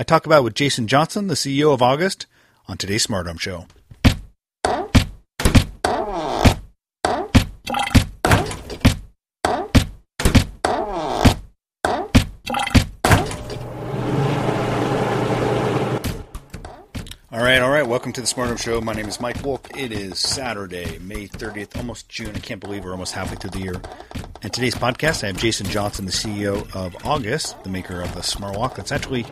I talk about with Jason Johnson, the CEO of August, on today's Smart Home Show. All right, all right. Welcome to the Smart Home Show. My name is Mike Wolf. It is Saturday, May 30th, almost June. I can't believe we're almost halfway through the year. And today's podcast, I have Jason Johnson, the CEO of August, the maker of the Smart Lock that's actually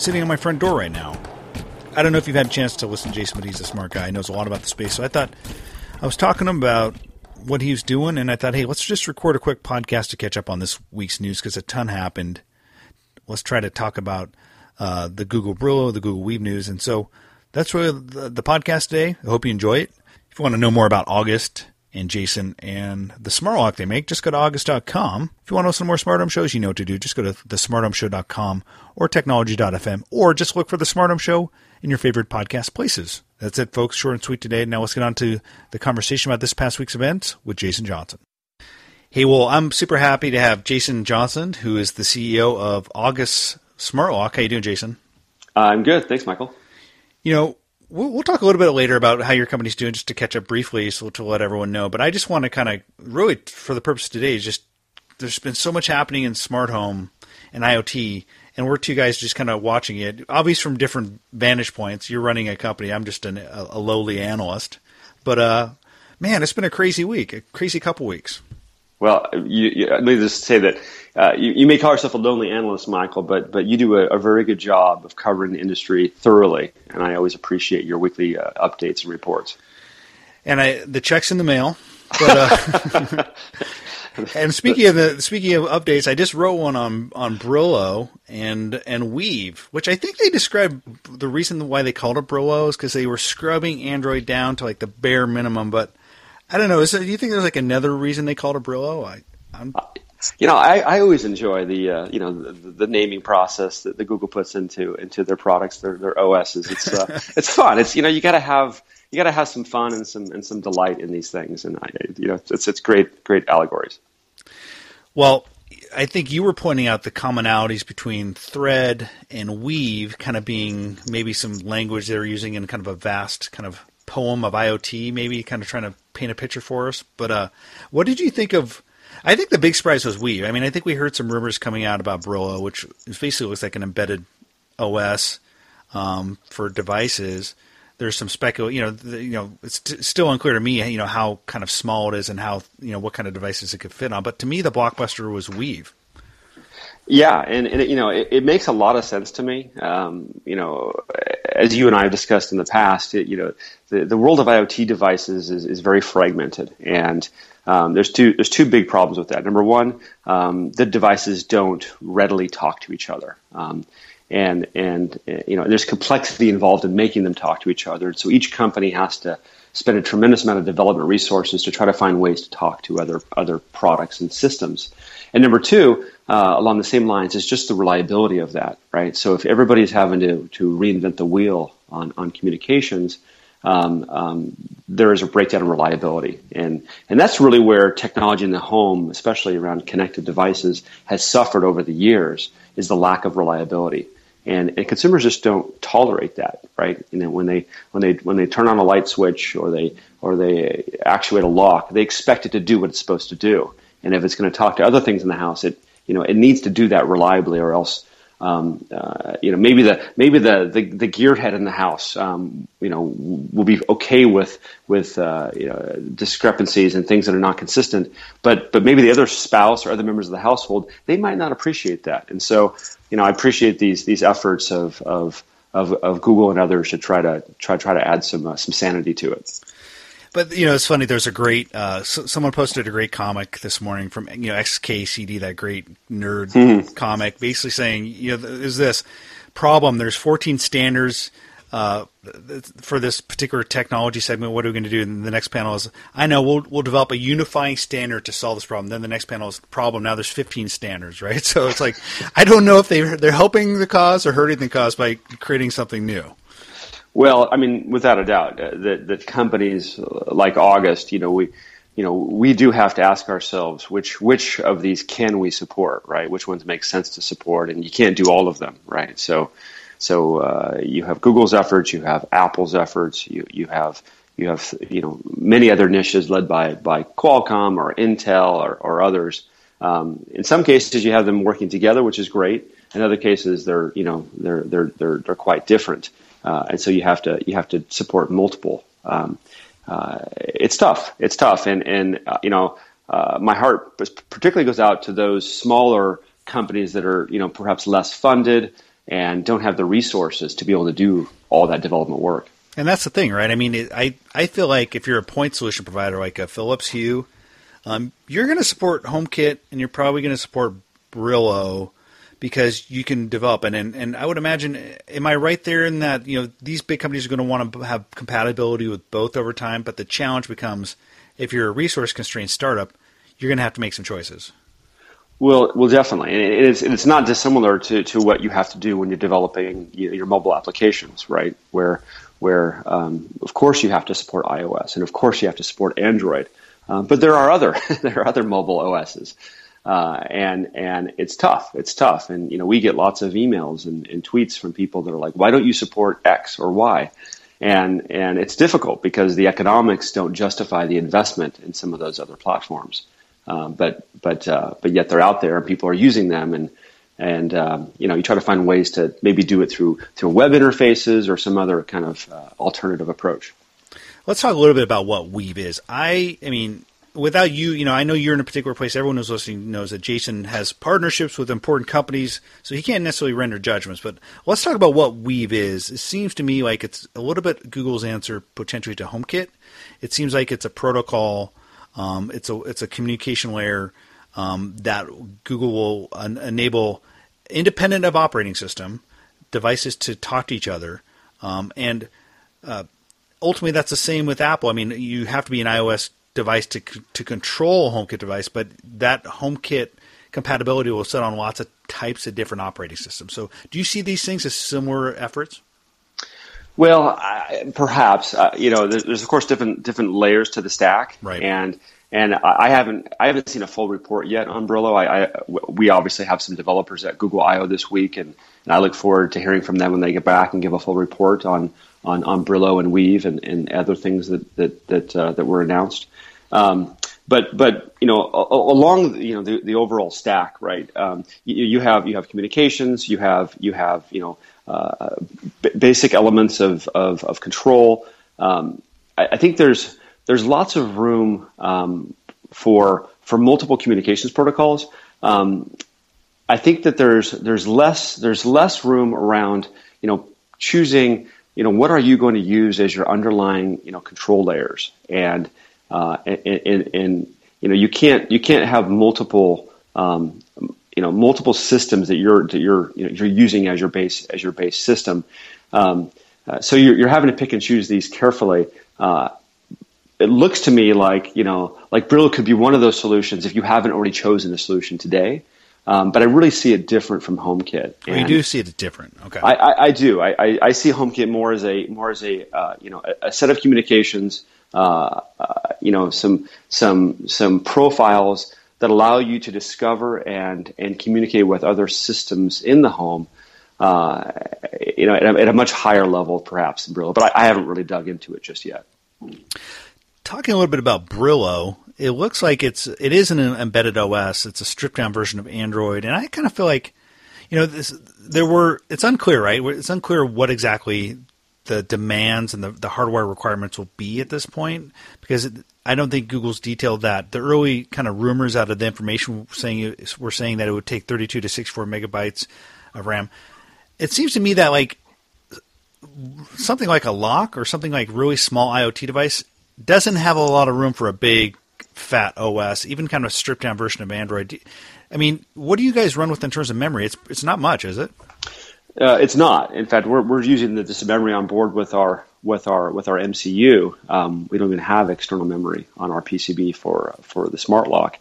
sitting on my front door right now. I don't know if you've had a chance to listen to Jason, but he's a smart guy. He knows a lot about the space. So I thought I was talking about what he was doing, and I thought, hey, let's just record a quick podcast to catch up on this week's news because a ton happened. Let's try to talk about uh, the Google Brillo, the Google Weave news, and so that's really the, the podcast today. I hope you enjoy it. If you want to know more about August and Jason and the smart lock they make, just go to august.com. If you want to listen some more smart home shows, you know what to do. Just go to thesmarthomeshow.com or technology.fm or just look for the smart home show in your favorite podcast places. That's it, folks. Short and sweet today. Now let's get on to the conversation about this past week's events with Jason Johnson. Hey, well, I'm super happy to have Jason Johnson, who is the CEO of August Smart Lock. How you doing, Jason? I'm good. Thanks, Michael. You know, we'll, we'll talk a little bit later about how your company's doing, just to catch up briefly, so to let everyone know. But I just want to kind of really, for the purpose of today, just there's been so much happening in smart home and IoT, and we're two guys just kind of watching it, obviously from different vantage points. You're running a company, I'm just an, a, a lowly analyst, but uh, man, it's been a crazy week, a crazy couple weeks. Well, you, you, let me just say that uh, you, you, may call yourself a lonely analyst, Michael, but but you do a, a, very good job of covering the industry thoroughly, and I always appreciate your weekly uh, updates and reports. And I the checks in the mail. But, uh, and speaking of the speaking of updates, I just wrote one on on Brillo and and Weave, which I think they described the reason why they called it Brillo is because they were scrubbing Android down to like the bare minimum, but I don't know. Is there, do you think there's like another reason they called it Brillo? I, I'm... You know, I, I always enjoy the uh, you know the, the, naming process that the Google puts into into their products, their their OSs. It's uh, it's fun. It's you know you got to have you got to have some fun and some and some delight in these things, and I, you know it's it's great great allegories. Well, I think you were pointing out the commonalities between thread and weave, kind of being maybe some language they're using in kind of a vast kind of poem of IoT, maybe kind of trying to paint a picture for us. But uh, what did you think of? I think the big surprise was Weave. I mean, I think we heard some rumors coming out about Brillo, which basically looks like an embedded OS um, for devices. There's some speculation, you know, the, you know, it's t- still unclear to me, you know, how kind of small it is and how, you know, what kind of devices it could fit on. But to me, the blockbuster was Weave. Yeah, and, and you know, it, it, makes a lot of sense to me. Um, you know, as you and I have discussed in the past, it, you know, the, the world of IoT devices is, is very fragmented, and um, there's two there's two big problems with that. Number one, um, the devices don't readily talk to each other, um, and and you know, there's complexity involved in making them talk to each other. And So each company has to spend a tremendous amount of development resources to try to find ways to talk to other other products and systems. And number two, uh, along the same lines, is just the reliability of that, right? So if everybody's having to, to reinvent the wheel on, on communications, um, um, there is a breakdown in reliability. And, and that's really where technology in the home, especially around connected devices, has suffered over the years, is the lack of reliability. And, and consumers just don't tolerate that, right? You know, when they when they when they turn on a light switch or they or they actuate a lock, they expect it to do what it's supposed to do. And if it's going to talk to other things in the house, it you know it needs to do that reliably, or else um, uh, you know maybe the maybe the the, the gearhead in the house um, you know will be okay with with uh, you know, discrepancies and things that are not consistent, but but maybe the other spouse or other members of the household they might not appreciate that, and so you know I appreciate these these efforts of of of, of Google and others to try to try try to add some uh, some sanity to it. But you know, it's funny. There's a great uh, so, someone posted a great comic this morning from you know XKCD, that great nerd mm-hmm. comic, basically saying you know is this problem. There's 14 standards uh, for this particular technology segment. What are we going to do? And the next panel is, I know we'll we'll develop a unifying standard to solve this problem. Then the next panel is the problem. Now there's 15 standards, right? So it's like I don't know if they they're helping the cause or hurting the cause by creating something new. Well, I mean, without a doubt, uh, that that companies like August, you know, we you know, we do have to ask ourselves which which of these can we support, right? Which ones make sense to support, and you can't do all of them, right? So, so uh, you have Google's efforts, you have Apple's efforts, you you have you have you know many other niches led by by Qualcomm or Intel or, or others. Um, in some cases, you have them working together, which is great. In other cases, they're you know they're they're they're they're quite different, uh, and so you have to you have to support multiple. Um, uh, it's tough. It's tough, and and uh, you know, uh, my heart particularly goes out to those smaller companies that are you know perhaps less funded and don't have the resources to be able to do all that development work. And that's the thing, right? I mean, it, I I feel like if you're a point solution provider like a Philips Hue, um, you're going to support HomeKit, and you're probably going to support Brillo because you can develop. And, and and I would imagine am I right there in that you know these big companies are going to want to have compatibility with both over time but the challenge becomes if you're a resource constrained startup you're going to have to make some choices. Well well definitely. And it's it's not dissimilar to, to what you have to do when you're developing your mobile applications right? Where where um, of course you have to support iOS and of course you have to support Android. Um, but there are other there are other mobile OSs uh, and and it's tough. It's tough, and you know we get lots of emails and, and, tweets from people that are like, "Why don't you support X or Y?" And and it's difficult because the economics don't justify the investment in some of those other platforms. Um, but but uh, but yet they're out there and people are using them, and and um, you know you try to find ways to maybe do it through through web interfaces or some other kind of uh, alternative approach. Let's talk a little bit about what Weave is. I I mean without you, you know, I know you're in a particular place. Everyone who's listening knows that Jason has partnerships with important companies, so he can't necessarily render judgments. But let's talk about what Weave is. It seems to me like it's a little bit Google's answer potentially to HomeKit. It seems like it's a protocol. Um, it's a it's a communication layer um, that Google will en- enable independent of operating system devices to talk to each other, um, and uh, ultimately that's the same with Apple. I mean, you have to be an iOS device to to control HomeKit device, but that HomeKit compatibility will sit on lots of types of different operating systems. So, do you see these things as similar efforts? Well, I, perhaps uh, you know, there's, there's, of course different different layers to the stack, right? And and I haven't I haven't seen a full report yet on Brillo. I, I we obviously have some developers at Google I/O this week, and, and I look forward to hearing from them when they get back and give a full report on on, on Brillo and Weave and, and other things that that that, uh, that were announced. Um, but but you know along you know the, the overall stack, right? Um, you, you, have you have communications, you have you have you know uh, b- basic elements of of, of control. Um, I, I, think there's there's lots of room um, for for multiple communications protocols. Um, I think that there's there's less there's less room around you know choosing you know what are you going to use as your underlying you know control layers and uh, and, and, and, you know you can't you can't have multiple um, you know multiple systems that you're that you're you know, you're using as your base as your base system. Um, uh, so you're, you're having to pick and choose these carefully. Uh, it looks to me like you know like Brillo could be one of those solutions if you haven't already chosen a solution today. Um, but I really see it different from HomeKit. And you do see it different, okay? I, I, I do. I, I, see HomeKit more as a more as a uh, you know a, a, set of communications uh, uh, you know, some some some profiles that allow you to discover and and communicate with other systems in the home. Uh, you know, at a, at a, much higher level, perhaps than Brillo, but I, I haven't really dug into it just yet. Talking a little bit about Brillo, it looks like it's it is an embedded OS. It's a stripped down version of Android, and I kind of feel like, you know, this there were it's unclear, right? It's unclear what exactly the demands and the, the hardware requirements will be at this point because it, I don't think Google's detailed that. The early kind of rumors out of the information saying were saying that it would take 32 to 64 megabytes of RAM. It seems to me that like something like a lock or something like really small IoT device doesn't have a lot of room for a big fat OS, even kind of a stripped down version of Android. I mean, what do you guys run with in terms of memory? It's it's not much, is it? Uh, it's not. In fact, we're, we're using the, this memory on board with our with our with our MCU. Um, we don't even have external memory on our PCB for for the smart lock,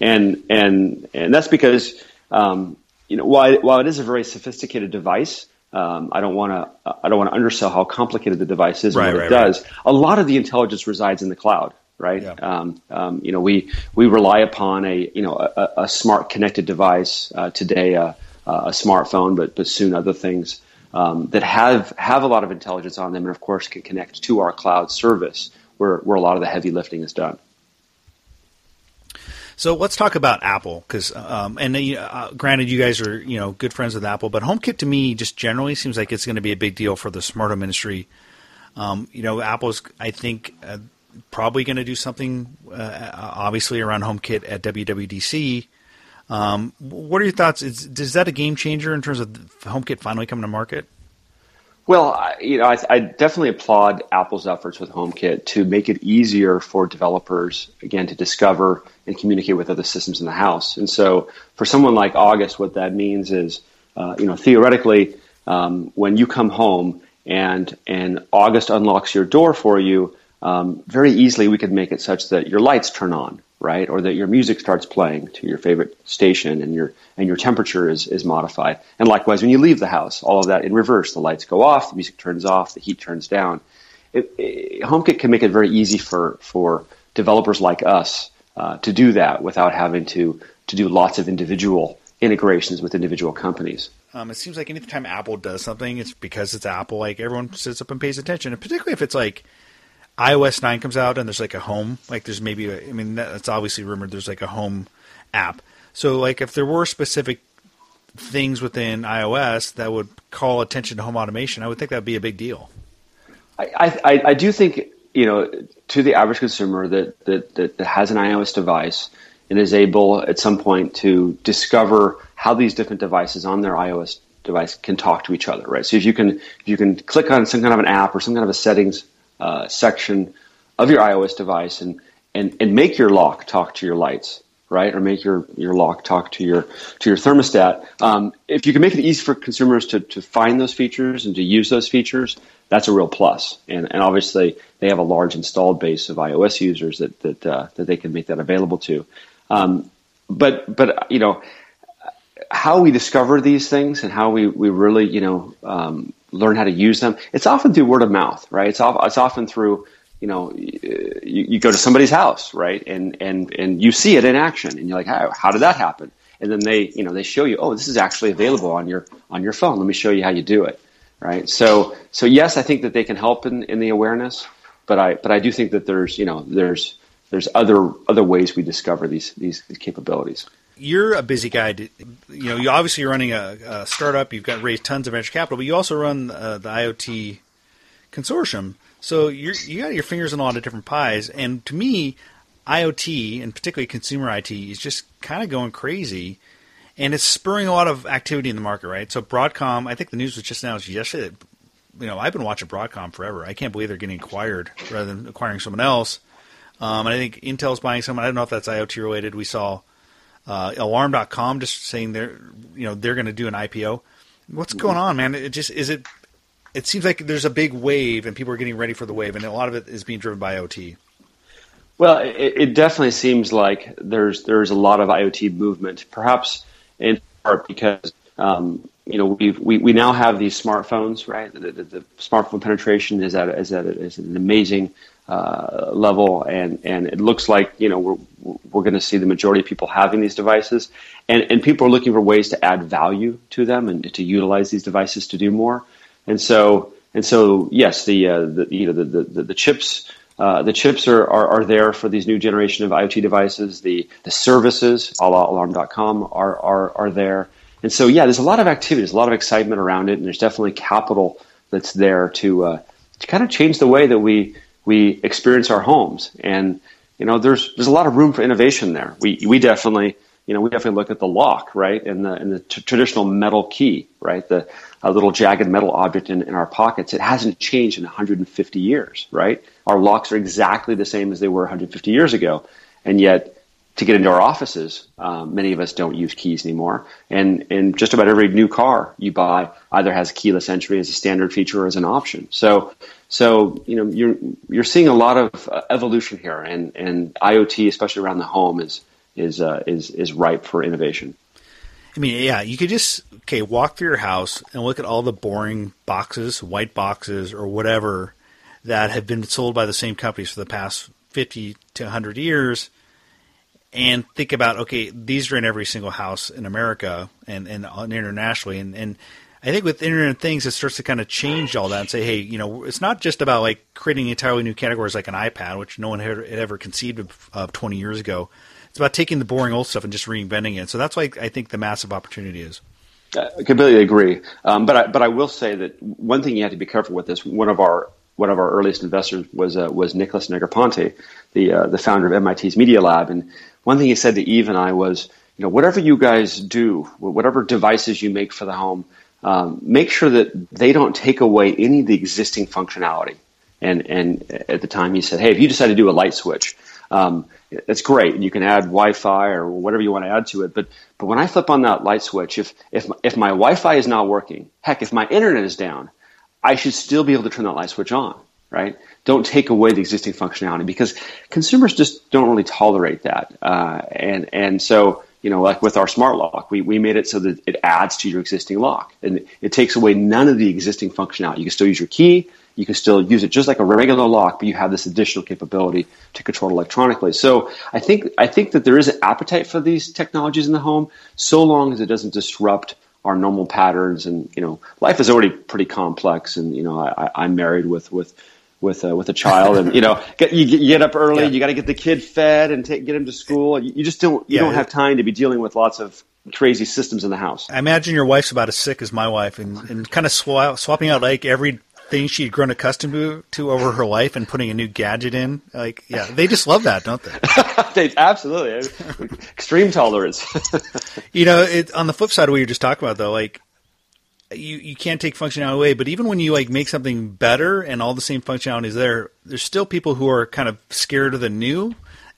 and and and that's because um, you know while while it is a very sophisticated device, um, I don't want to I don't want to undersell how complicated the device is right, and what right, it does. Right. A lot of the intelligence resides in the cloud right? Yeah. Um, um, you know, we we rely upon a you know a, a smart connected device uh, today, uh, a smartphone, but but soon other things um, that have have a lot of intelligence on them, and of course can connect to our cloud service where where a lot of the heavy lifting is done. So let's talk about Apple, because um, and uh, granted, you guys are you know good friends with Apple, but HomeKit to me just generally seems like it's going to be a big deal for the smart home industry. Um, you know, Apple's I think uh, probably going to do something, uh, obviously, around HomeKit at WWDC. Um, what are your thoughts? Is, is that a game changer in terms of HomeKit finally coming to market? Well, I, you know, I, I, definitely applaud Apple's efforts with HomeKit to make it easier for developers, again, to discover and communicate with other systems in the house. And so, for someone like August, what that means is, uh, you know, theoretically, um, when you come home and and August unlocks your door for you, um, very easily we could make it such that your lights turn on, right, or that your music starts playing to your favorite station, and your and your temperature is is modified. And likewise, when you leave the house, all of that in reverse. The lights go off, the music turns off, the heat turns down. It, it, HomeKit can make it very easy for for developers like us uh, to do that without having to to do lots of individual integrations with individual companies. Um, it seems like anytime Apple does something, it's because it's Apple. Like everyone sits up and pays attention, and particularly if it's like iOS 9 comes out and there's like a home, like there's maybe, a, I mean, that's obviously rumored there's like a home app. So, like, if there were specific things within iOS that would call attention to home automation, I would think that would be a big deal. I, I, I do think, you know, to the average consumer that, that, that, that has an iOS device and is able at some point to discover how these different devices on their iOS device can talk to each other, right? So if you can, if you can click on some kind of an app or some kind of a settings uh, section of your iOS device and, and, and make your lock talk to your lights, right? Or make your, your lock talk to your to your thermostat. Um, if you can make it easy for consumers to, to find those features and to use those features, that's a real plus. And, and obviously, they have a large installed base of iOS users that that uh, that they can make that available to. Um, but but you know how we discover these things and how we, we really you know um, learn how to use them. It's often through word of mouth, right? It's, off, it's often through, you know, you, you, go to somebody's house, right? And, and, and you see it in action and you're like, how, how did that happen? And then they, you know, they show you, oh, this is actually available on your, on your phone. Let me show you how you do it. Right. So, so yes, I think that they can help in, in the awareness, but I, but I do think that there's, you know, there's, there's other, other ways we discover these, these capabilities you're a busy guy. You know, you obviously you're running a, a, startup. You've got raised tons of venture capital, but you also run uh, the IoT consortium. So you you got your fingers in a lot of different pies. And to me, IoT and particularly consumer IT is just kind of going crazy, and it's spurring a lot of activity in the market. Right. So Broadcom, I think the news was just announced yesterday. That, you know, I've been watching Broadcom forever. I can't believe they're getting acquired rather than acquiring someone else. Um, and I think Intel's buying someone. I don't know if that's IoT related. We saw uh, Alarm.com just saying they're you know they're going to do an IPO. What's going on, man? It just is it. It seems like there's a big wave, and people are getting ready for the wave, and a lot of it is being driven by IoT. Well, it, it definitely seems like there's there's a lot of IoT movement, perhaps in part because um, you know we we we now have these smartphones, right? The, the, the smartphone penetration is at is at is an amazing uh, level, and and it looks like you know we're we're going to see the majority of people having these devices, and and people are looking for ways to add value to them and to utilize these devices to do more, and so and so yes, the uh, the you know the the, the chips. Uh, the chips are, are, are, there for these new generation of IoT devices. The the services, a la alarm.com, are, are, are there. And so, yeah, there's a lot of activity, there's a lot of excitement around it, and there's definitely capital that's there to, uh, to kind of change the way that we, we experience our homes. And you know, there's there's a lot of room for innovation there. We we definitely you know we definitely look at the lock right and the and the t- traditional metal key right the a little jagged metal object in, in our pockets. It hasn't changed in 150 years, right? Our locks are exactly the same as they were 150 years ago, and yet to get into our offices, um, many of us don't use keys anymore. And, and just about every new car you buy either has keyless entry as a standard feature or as an option. So, so you know, you're, you're seeing a lot of uh, evolution here and, and IoT, especially around the home is, is, uh, is, is ripe for innovation. I mean, yeah, you could just, okay, walk through your house and look at all the boring boxes, white boxes or whatever that have been sold by the same companies for the past 50 to 100 years and think about okay, these are in every single house in America and and, internationally, and and I think with Internet of Things, it starts to kind of change all that and say, hey, you know, it's not just about like creating entirely new categories like an iPad, which no one had, ever conceived of uh, 20 years ago. It's about taking the boring old stuff and just reinventing it. So that's why I think the massive opportunity is. I completely agree, um, but I, but I will say that one thing you have to be careful with is one of our one of our earliest investors was uh, was Nicholas Negroponte, the uh, the founder of MIT's Media Lab, and one thing he said to Yves and I was, you know, whatever you guys do, whatever devices you make for the home, um, make sure that they don't take away any of the existing functionality. And and at the time he said, hey, if you decide to do a light switch, um, it's great. You can add Wi-Fi or whatever you want to add to it. But but when I flip on that light switch, if if if my Wi-Fi is not working, heck, if my internet is down, I should still be able to turn that light switch on right? Don't take away the existing functionality because consumers just don't really tolerate that. Uh, and and so you know, like with our smart lock, we, we made it so that it adds to your existing lock and it takes away none of the existing functionality. You can still use your key, you can still use it just like a regular lock, but you have this additional capability to control electronically. So I think I think that there is an appetite for these technologies in the home, so long as it doesn't disrupt our normal patterns. And you know, life is already pretty complex. And you know, I, I'm married with with with uh, with a child, and you know, get, you, you get up early, yeah. you got to get the kid fed and take, get him to school. You, you just don't you yeah, don't have time to be dealing with lots of crazy systems in the house. I imagine your wife's about as sick as my wife, and, and kind of sw- swapping out like every thing she'd grown accustomed to, to over her life and putting a new gadget in. Like, yeah, they just love that, don't they? they absolutely extreme tolerance. you know, it, on the flip side of what you're just talking about, though, like you you can't take functionality away, but even when you like make something better and all the same functionality is there, there's still people who are kind of scared of the new,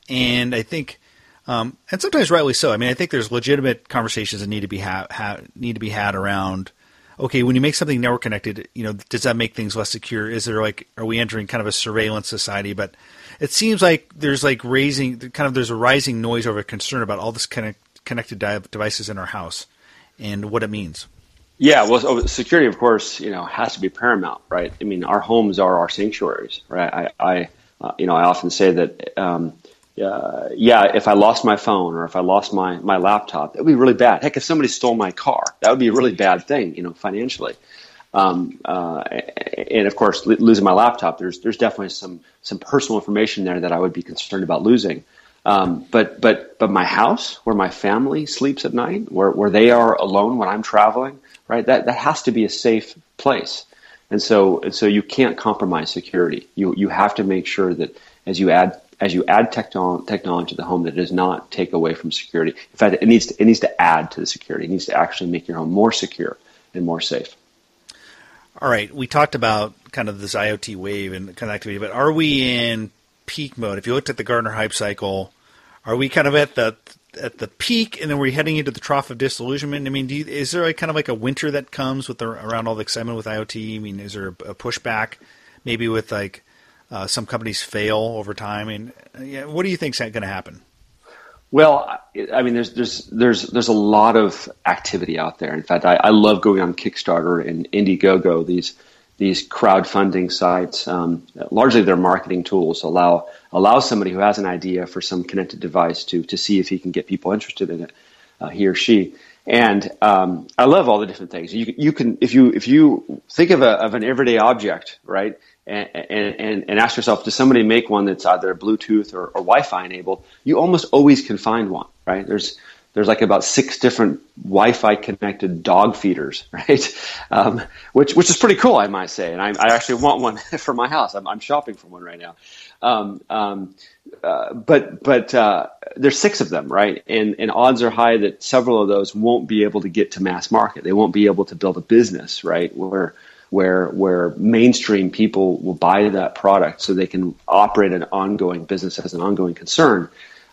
and I think, um, and sometimes rightly so. I mean, I think there's legitimate conversations that need to be ha-, ha- need to be had around. Okay, when you make something network connected, you know, does that make things less secure? Is there like, are we entering kind of a surveillance society? But it seems like there's like raising kind of there's a rising noise over concern about all this connect, connected devices in our house and what it means. Yeah, well, security, of course, you know, has to be paramount, right? I mean, our homes are our sanctuaries, right? I, I uh, you know, I often say that, um, uh, yeah, if I lost my phone or if I lost my my laptop, that would be really bad. Heck, if somebody stole my car, that would be a really bad thing, you know, financially. Um, uh, and of course, losing my laptop, there's there's definitely some some personal information there that I would be concerned about losing. Um, but but but my house, where my family sleeps at night, where where they are alone when I'm traveling, right? That that has to be a safe place. And so and so you can't compromise security. You you have to make sure that as you add as you add technology, technology to the home that it does not take away from security. In fact, it needs to, it needs to add to the security. It needs to actually make your home more secure and more safe. All right, we talked about kind of this IoT wave and connectivity, but are we in peak mode? If you looked at the Gartner hype cycle, are we kind of at the at the peak, and then we're heading into the trough of disillusionment. I mean, you, is there a kind of like a winter that comes with the, around all the excitement with IoT? I mean, is there a, pushback, maybe with like uh, some companies fail over time? I mean, yeah, what do you think is going to happen? Well, I mean, there's there's there's there's a lot of activity out there. In fact, I, I love going on Kickstarter and Indiegogo. These these crowdfunding sites, um, largely their marketing tools, allow allow somebody who has an idea for some connected device to to see if he can get people interested in it, uh, he or she. And um, I love all the different things. You you can if you if you think of a of an everyday object, right, and and and ask yourself, does somebody make one that's either Bluetooth or, or Wi-Fi enabled? You almost always can find one, right? There's there's like about six different Wi-Fi connected dog feeders, right? Um, which which is pretty cool, I might say. And I, I actually want one for my house. I'm, I'm shopping for one right now. Um, um, uh, but but uh, there's six of them, right? And and odds are high that several of those won't be able to get to mass market. They won't be able to build a business, right? Where where where mainstream people will buy that product so they can operate an ongoing business as an ongoing concern.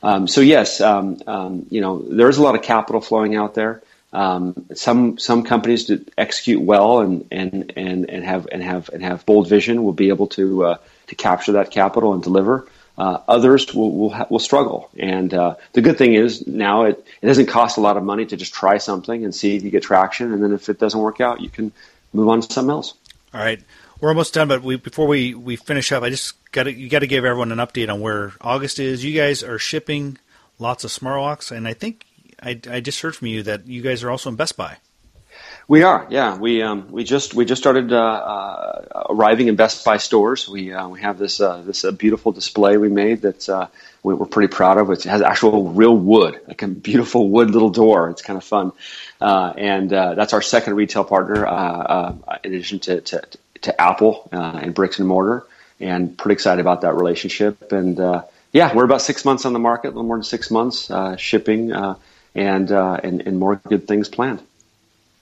Um, so yes, um, um, you know, there's a lot of capital flowing out there. Um, some some companies that execute well and, and, and, and have and have and have bold vision will be able to uh, to capture that capital and deliver. Uh, others will will, ha- will struggle. And uh, the good thing is now it, it doesn't cost a lot of money to just try something and see if you get traction. And then if it doesn't work out, you can move on to something else. All right, we're almost done. But we, before we, we finish up, I just got you got to give everyone an update on where August is. You guys are shipping lots of smart locks, and I think I, I just heard from you that you guys are also in Best Buy. We are, yeah. We um, we just we just started uh, uh, arriving in Best Buy stores. We uh, we have this uh, this uh, beautiful display we made that uh, we, are pretty proud of. It has actual real wood, like a beautiful wood little door. It's kind of fun, and that's our second retail partner in addition to to, to Apple and bricks and mortar. And pretty excited about that relationship. And yeah, we're about six months on the market, a little more than six months shipping, and, and and more good things planned.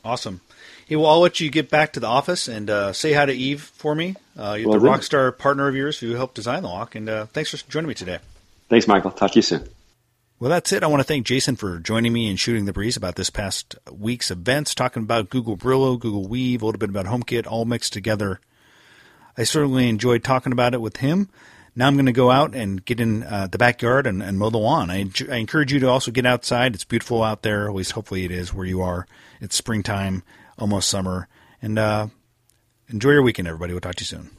Awesome. Hey, well, I'll let you get back to the office and uh, say hi to Yves for me. Uh, you're well, the rock star partner of yours who helped design the lock. And uh, thanks for joining me today. Thanks, Michael. Talk to you soon. Well, that's it. I want to thank Jason for joining me and shooting the breeze about this past week's events, talking about Google Brillo, Google Weave, a little bit about HomeKit, all mixed together. I certainly enjoyed talking about it with him. Now I'm going to go out and get in uh, the backyard and, and mow the lawn. I, I, encourage you to also get outside. It's beautiful out there. At least hopefully it is where you are. It's springtime, almost summer. And uh, enjoy your weekend, everybody. We'll talk to you soon.